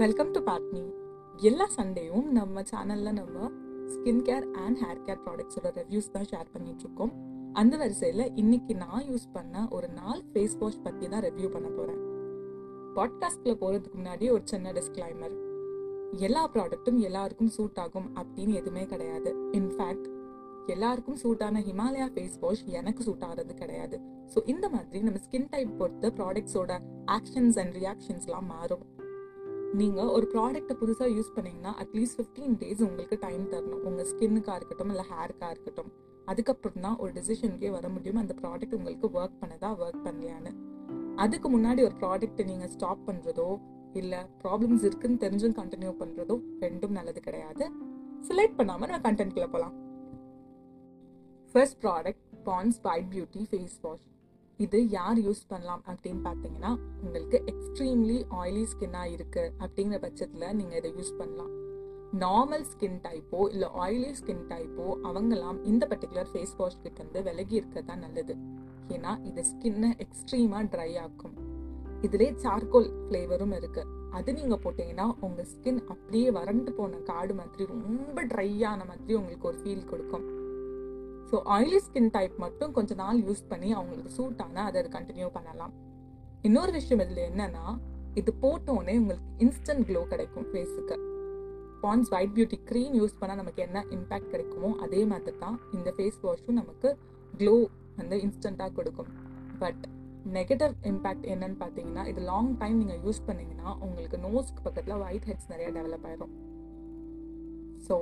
Welcome to botany எல்லா சண்டேயும் நம்ம சேனலில் நம்ம skin care and hair care ப்ராடக்ட்ஸோட reviews தான் ஷேர் பண்ணிகிட்ருக்கோம் அந்த வரிசையில் இன்னைக்கு நான் யூஸ் பண்ண ஒரு நாலு ஃபேஸ் வாஷ் பற்றி தான் ரிவ்யூ பண்ண போகிறேன் பாட்காஸ்ட்ல போகிறதுக்கு முன்னாடி ஒரு சின்ன டிஸ்க்ளைமர் எல்லா ப்ராடக்ட்டும் எல்லாருக்கும் சூட் ஆகும் அப்படின்னு எதுவுமே கிடையாது. இன்ஃபேக்ட் எல்லாருக்கும் சூட்டான ஹிமாலயா ஃபேஸ் வாஷ் எனக்கு சூட் ஆகிறது கிடையாது. ஸோ இந்த மாதிரி நம்ம ஸ்கின் டைப் பொறுத்து ப்ராடக்ட்ஸோட ஆக்ஷன்ஸ் அண்ட் ரியாக்ஷன்ஸ்லாம் மாறும். நீங்கள் ஒரு ப்ராடக்ட்டை புதுசாக யூஸ் பண்ணிங்கன்னா அட்லீஸ்ட் ஃபிஃப்டீன் டேஸ் உங்களுக்கு டைம் தரணும். உங்கள் ஸ்கின்னுக்காக இருக்கட்டும் இல்லை ஹேருக்காக இருக்கட்டும். அதுக்கப்புறம் தான் ஒரு டிசிஷனுக்கே வர முடியும் அந்த ப்ராடக்ட் உங்களுக்கு ஒர்க் பண்ணதா ஒர்க் பண்ணலையான்னு. அதுக்கு முன்னாடி ஒரு ப்ராடக்ட்டை நீங்கள் ஸ்டாப் பண்ணுறதோ இல்லை ப்ராப்ளம்ஸ் இருக்குன்னு தெரிஞ்சும் கண்டினியூ பண்ணுறதோ ரெண்டும் நல்லது கிடையாது. செலக்ட் பண்ணாமல் நம்ம கண்டென்ட்குள்ளே போகலாம் first product Pond's bright beauty face wash இது யார் யூஸ் பண்ணலாம் அப்படின்னு பார்த்தீங்கன்னா உங்களுக்கு எக்ஸ்ட்ரீம்லி ஆயிலி ஸ்கின்னாக இருக்குது அப்படிங்கிற பட்சத்தில் நீங்கள் இதை யூஸ் பண்ணலாம். நார்மல் ஸ்கின் டைப்போ இல்லை ஆயிலி ஸ்கின் டைப்போ அவங்கெல்லாம் இந்த பர்டிகுலர் ஃபேஸ் வாஷ் கிட்ட இருந்து விலகி இருக்க தான் நல்லது. ஏன்னா இது ஸ்கின்னை எக்ஸ்ட்ரீமாக ட்ரை ஆக்கும். இதுலேயே சார்கோல் ஃப்ளேவரும் இருக்குது அது நீங்கள் போட்டிங்கன்னா உங்கள் ஸ்கின் அப்படியே வறண்டு போன காடு மாதிரி ரொம்ப ட்ரையான மாதிரி உங்களுக்கு ஒரு ஃபீல் கொடுக்கும். ஸோ ஆயிலி ஸ்கின் டைப் மட்டும் கொஞ்ச நாள் யூஸ் பண்ணி அவங்களுக்கு சூட் ஆனால் அதை கண்டினியூ பண்ணலாம். இன்னொரு விஷயம் இதில் என்னன்னா இது போட்டோன்னே உங்களுக்கு இன்ஸ்டன்ட் க்ளோ கிடைக்கும் ஃபேஸுக்கு Pond's white beauty cream use பண்ணால் நமக்கு என்ன இம்பேக்ட் கிடைக்குமோ அதே மாதிரி தான் இந்த ஃபேஸ் வாஷும் நமக்கு க்ளோ வந்து இன்ஸ்டண்ட்டாக கொடுக்கும். பட் நெகட்டிவ் இம்பேக்ட் என்னன்னு பார்த்தீங்கன்னா இது லாங் டைம் நீங்கள் யூஸ் பண்ணீங்கன்னா உங்களுக்கு நோஸ்க்கு பக்கத்தில் ஒயிட் ஹெட்ஸ் நிறைய டெவலப் ஆயிரும். So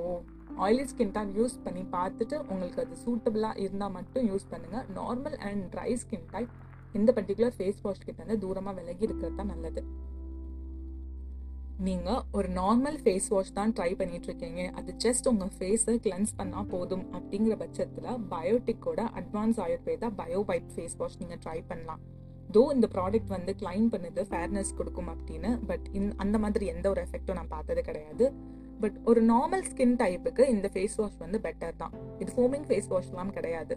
oily skin type use பண்ணி பார்த்துட்டு உங்களுக்கு அது சூட்டபிளாக இருந்தால் மட்டும் யூஸ் பண்ணுங்கள் normal and dry skin type இந்த பர்டிகுலர் ஃபேஸ் வாஷ் கிட்ட வந்து தூரமாக விலகி இருக்கிறது தான் நல்லது. நீங்கள் ஒரு நார்மல் ஃபேஸ் வாஷ் தான் ட்ரை பண்ணிட்டு இருக்கீங்க. அது ஜஸ்ட் உங்கள் ஃபேஸை கிளென்ஸ் பண்ணால் போதும் அப்படிங்கிற பட்சத்தில் பயோட்டிக்கோட advance Ayurveda bio white face wash நீங்கள் ட்ரை பண்ணலாம். தோ இந்த ப்ராடக்ட் வந்து கிளைம் பண்ணுது ஃபேர்னஸ் கொடுக்கும் அப்படின்னு பட் இந் அந்த மாதிரி எந்த ஒரு எஃபெக்டும் நான் பார்த்தது கிடையாது. பட் ஒரு நார்மல் ஸ்கின் டைப்புக்கு இந்த ஃபேஸ் வாஷ் வந்து பெட்டர் தான். இது ஃபோமிங் ஃபேஸ் வாஷ்லாம் கிடையாது.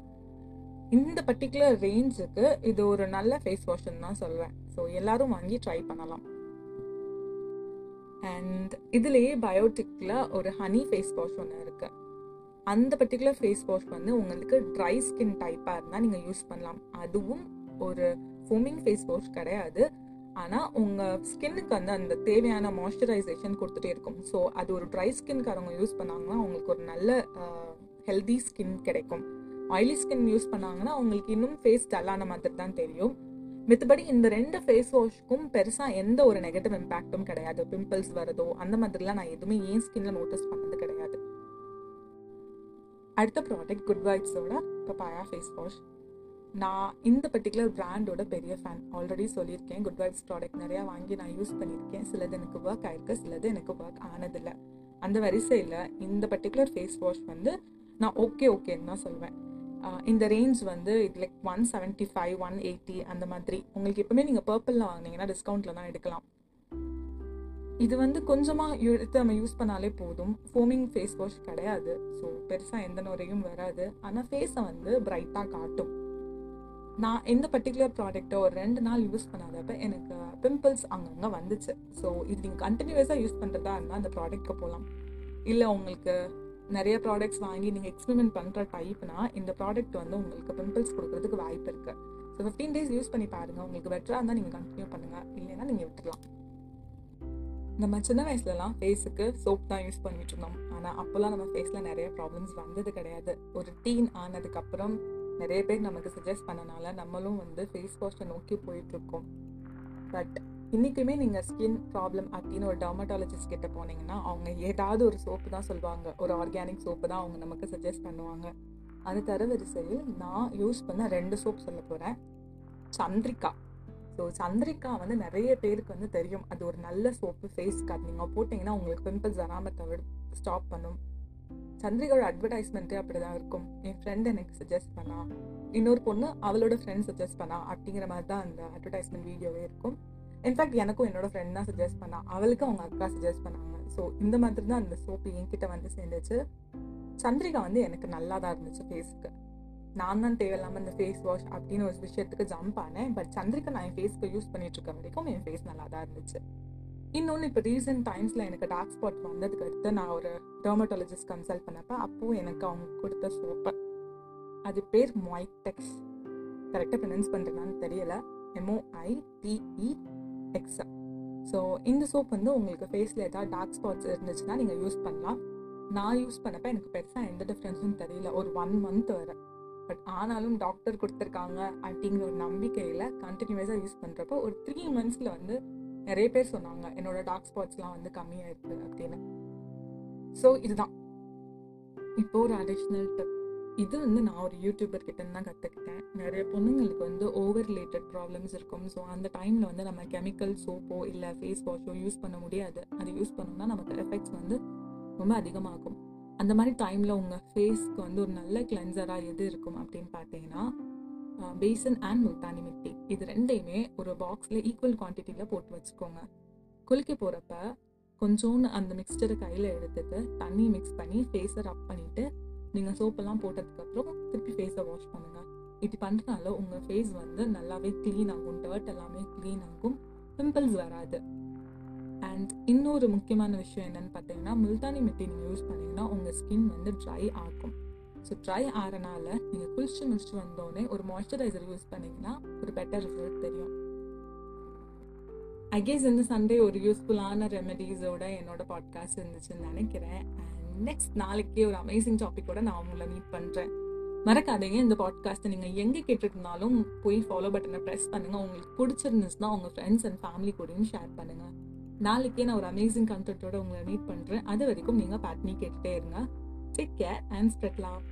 இந்த பர்டிகுலர் ரேஞ்சுக்கு இது ஒரு நல்ல ஃபேஸ் வாஷ்ன்னு தான் சொல்வேன் ஸோ எல்லாரும் வாங்கி ட்ரை பண்ணலாம். அண்ட் இதுலேயே பயோட்டிக்கில் ஒரு ஹனி ஃபேஸ் வாஷ் ஒன்று இருக்குது அந்த பர்டிகுலர் ஃபேஸ் வாஷ் வந்து உங்களுக்கு ட்ரை ஸ்கின் டைப்பாக இருந்தால் நீங்கள் யூஸ் பண்ணலாம். அதுவும் ஒரு ஃபோமிங் ஃபேஸ் வாஷ் கிடையாது. ஆனால் உங்கள் ஸ்கின்னுக்கு வந்து அந்த தேவையான மாய்ஸ்சரைசேஷன் கொடுத்துட்டே இருக்கும். ஸோ அது ஒரு ட்ரை ஸ்கின்காரவங்க யூஸ் பண்ணாங்கன்னா அவங்களுக்கு ஒரு நல்ல ஹெல்தி ஸ்கின் கிடைக்கும். ஆயிலி ஸ்கின் யூஸ் பண்ணாங்கன்னா அவங்களுக்கு இன்னும் ஃபேஸ் டல்லான மாதிரி தான் தெரியும். மித்தபடி இந்த ரெண்டு ஃபேஸ் வாஷ்க்கும் பெருசாக எந்த ஒரு நெகட்டிவ் இம்பேக்டும் கிடையாது. பிம்பிள்ஸ் வரதோ அந்த மாதிரிலாம் நான் எதுவுமே ஏன் ஸ்கின்ல நோட்டீஸ் பண்ணது கிடையாது. அடுத்த ப்ராடக்ட் குட் வைப்ஸோட பப்பாயா ஃபேஸ் வாஷ் நான் இந்த பர்டிகுலர் பிராண்டோட பெரிய ஃபேன் ஆல்ரெடி சொல்லியிருக்கேன். குட் வைப்ஸ் ப்ராடக்ட் நிறையா வாங்கி நான் யூஸ் பண்ணியிருக்கேன். சிலது எனக்கு ஒர்க் ஆயிருக்கு சிலது எனக்கு ஒர்க் ஆனதில்லை. அந்த வரிசையில் இந்த பர்டிகுலர் ஃபேஸ் வாஷ் வந்து நான் ஓகே ஓகேன்னு தான் சொல்வேன். இந்த ரேஞ்ச் வந்து இது like one seventy five one eighty அந்த மாதிரி. உங்களுக்கு எப்பவுமே நீங்கள் பர்பிளில் வாங்கினீங்கன்னா டிஸ்கவுண்ட்டில் தான் எடுக்கலாம். இது வந்து கொஞ்சமாக எடுத்து நம்ம யூஸ் பண்ணாலே போதும். ஃபோமிங் ஃபேஸ் வாஷ் கிடையாது. ஸோ பெருசாக எந்த நுரையும் வராது. ஆனால் ஃபேஸை வந்து பிரைட்டாக காட்டும். நான் இந்த பர்டிகுலர் ப்ராடக்ட்டை ஒரு ரெண்டு நாள் யூஸ் பண்ணாதப்ப எனக்கு பிம்பிள்ஸ் அங்கங்கே வந்துச்சு. ஸோ இது நீங்கள் கண்டினியூஸாக யூஸ் பண்ணுறதா இருந்தால் அந்த ப்ராடக்ட்க்கு போகலாம் இல்லை உங்களுக்கு நிறைய ப்ராடக்ட்ஸ் வாங்கி நீங்கள் எக்ஸ்பெரிமெண்ட் பண்ணுற டைப்னா இந்த ப்ராடக்ட் வந்து உங்களுக்கு பிம்பிள்ஸ் கொடுக்கறதுக்கு வாய்ப்பு இருக்குது ஸோ ஃபிஃப்டீன் டேஸ் யூஸ் பண்ணி பாருங்கள் உங்களுக்கு பெட்டராக இருந்தால் நீங்கள் கண்டினியூ பண்ணுங்கள் இல்லைன்னா நீங்கள் விட்டுடலாம் நம்ம சின்ன வயசுலலாம் ஃபேஸுக்கு சோப் தான் யூஸ் பண்ணிட்டு இருந்தோம். ஆனால் அப்போல்லாம் நம்ம ஃபேஸில் நிறைய ப்ராப்ளம்ஸ் வந்தது கிடையாது. ஒரு டீன் ஆனதுக்கப்புறம் நிறைய பேர் நமக்கு சஜஸ்ட் பண்ணனால நம்மளும் வந்து ஃபேஸ் வாஷை நோக்கி போயிட்டுருக்கோம். பட் இன்றைக்குமே நீங்கள் ஸ்கின் ப்ராப்ளம் அப்படின்னு ஒரு டர்மட்டாலஜிஸ்ட் கிட்ட போனீங்கன்னா அவங்க ஏதாவது ஒரு சோப்பு தான் சொல்லுவாங்க. ஒரு ஆர்கானிக் சோப்பு தான் அவங்க நமக்கு சஜஸ்ட் பண்ணுவாங்க. அது தரவரிசையில் நான் யூஸ் பண்ண ரெண்டு சோப் சொல்ல போகிறேன் சந்திரிகா ஸோ சந்திரிகா வந்து நிறைய பேருக்கு வந்து தெரியும். அது ஒரு நல்ல சோப்பு ஃபேஸ்க்கு அது நீங்கள் போட்டிங்கன்னா உங்களுக்கு பிம்பிள்ஸ் வராமல் தவிர ஸ்டாப் பண்ணும். சந்திரிகாவோட அட்வர்டைஸ்மெண்ட்டே அப்படிதான் இருக்கும். என் ஃப்ரெண்ட் எனக்கு சஜஸ்ட் பண்ணா. இன்னொரு பொண்ணு அவளோட ஃப்ரெண்ட் சஜஸ்ட் பண்ணா அப்படிங்கிற மாதிரி தான் அந்த அட்வர்டைஸ்மெண்ட் வீடியோவே இருக்கும். இன்ஃபேக்ட் எனக்கும் என்னோட ஃப்ரெண்ட் தான் சஜஸ்ட் பண்ணா. அவளுக்கு அவங்க அக்கா சஜஸ்ட் பண்ணாங்க. ஸோ இந்த மாதிரி தான் அந்த சோப்பு என்கிட்ட வந்து சேர்ந்துச்சு. சந்திரிகா வந்து எனக்கு நல்லா தான் இருந்துச்சு ஃபேஸ்க்கு நான் தான் தேவையில்லாமல் இந்த ஃபேஸ் வாஷ் அப்படின்னு ஒரு விஷயத்துக்கு ஜம்ப் ஆனேன். பட் சந்திரிகா நான் என் ஃபேஸ்க்கு யூஸ் பண்ணிட்டு இருக்க வரைக்கும் என் ஃபேஸ் நல்லா தான் இருந்துச்சு. இன்னொன்று இப்போ ரீசெண்ட் டைம்ஸில் எனக்கு டார்க் ஸ்பாட் வந்ததுக்கு அடுத்து நான் ஒரு டெர்மட்டாலஜிஸ்ட் கன்சல்ட் பண்ணப்போ அப்போது எனக்கு அவங்க கொடுத்த சோப்பு அது பேர் மொய்டெக்ஸ் கரெக்டாக ப்ரொனவுன்ஸ் பண்ணுறேனான்னு தெரியல. எம்ஓஐடிஇ எக்ஸா ஸோ இந்த சோப் வந்து உங்களுக்கு ஃபேஸில் ஏதாவது டார்க் ஸ்பாட்ஸ் இருந்துச்சுன்னா நீங்கள் யூஸ் பண்ணலாம். நான் யூஸ் பண்ணப்போ எனக்கு பெருசாக எந்த டிஃப்ரென்ஸும் தெரியல. ஒரு ஒன் மந்த் வர. பட் ஆனாலும் டாக்டர் கொடுத்துருக்காங்க அப்படிங்கிற ஒரு நம்பிக்கையில் கண்டினியூஸாக யூஸ் பண்ணுறப்போ ஒரு த்ரீ மந்த்ஸில் வந்து நிறைய பேர் சொன்னாங்க என்னோட டார்க் ஸ்பாட்ஸ்லாம் வந்து கம்மியாக இருக்குது அப்படின்னு. ஸோ இதுதான். இப்போ ஒரு அடிஷ்னல் டிப் இது வந்து நான் ஒரு யூடியூபர் தான் கற்றுக்கிட்டேன் நிறைய பொண்ணுங்களுக்கு வந்து ஓவர் ரிலேட்டட் ப்ராப்ளம்ஸ் இருக்கும். ஸோ அந்த டைமில் வந்து நம்ம கெமிக்கல் சோப்போ இல்லை ஃபேஸ் வாஷோ யூஸ் பண்ண முடியாது. அது யூஸ் பண்ணோம்னா நமக்கு எஃபெக்ட்ஸ் வந்து ரொம்ப அதிகமாகும். அந்த மாதிரி டைமில் உங்கள் ஃபேஸ்க்கு வந்து ஒரு நல்ல கிளென்சராக எது இருக்கும் அப்படின்னு பார்த்தீங்கன்னா பேசன் அண்ட் முல்தானி மிட்டி இது ரெண்டையுமே ஒரு பாக்ஸில் ஈக்குவல் குவான்டிட்டியில் போட்டு வச்சுக்கோங்க. குளிக்க போகிறப்ப கொஞ்சோண்டு அந்த மிக்சரை கையில் எடுத்துட்டு தண்ணி மிக்ஸ் பண்ணி ஃபேஸை ரப் பண்ணிவிட்டு நீங்கள் சோப்பெல்லாம் போட்டதுக்கப்புறம் திருப்பி ஃபேஸை வாஷ் பண்ணுங்கள் இப்படி பண்ணுறதுனால உங்கள் ஃபேஸ் வந்து நல்லாவே க்ளீன் ஆகும். டர்ட் எல்லாமே க்ளீன் ஆகும். பிம்பிள்ஸ் வராது. அண்ட் இன்னொரு முக்கியமான விஷயம் என்னென்னு பார்த்தீங்கன்னா முல்தானி மிட்டி நீங்கள் யூஸ் பண்ணிங்கன்னா உங்கள் ஸ்கின் வந்து ட்ரை ஆகும். ஸோ ட்ரை ஆறனால நீங்கள் குளிச்சு முடிச்சுட்டு வந்தோடனே ஒரு மாய்ஸ்சரைசர் யூஸ் பண்ணிங்கன்னா ஒரு பெட்டர் ரிசல்ட் தெரியும். அகேஸ் இந்த சண்டே ஒரு யூஸ்ஃபுல்லான ரெமெடிஸோட என்னோட பாட்காஸ்ட் இருந்துச்சுன்னு நினைக்கிறேன். அண்ட் நெக்ஸ்ட் நாளைக்கே ஒரு அமேசிங் டாப்பிக்கோட நான் உங்களை மீட் பண்ணுறேன் மறக்காதீங்க இந்த பாட்காஸ்ட்டை நீங்கள் எங்கே கேட்டுருந்தாலும் போய் ஃபாலோ பட்டனை ப்ரெஸ் பண்ணுங்கள் உங்களுக்கு பிடிச்சிருந்துச்சுன்னா உங்கள் ஃப்ரெண்ட்ஸ் அண்ட் ஃபேமிலி கூடயும் ஷேர் பண்ணுங்கள் நாளைக்கே நான் ஒரு அமேசிங் கண்டென்ட்டோட உங்களை மீட் பண்ணுறேன் அது வரைக்கும் நீங்கள் பேட்னி கேட்டுகிட்டே இருங்க. Take care and spread love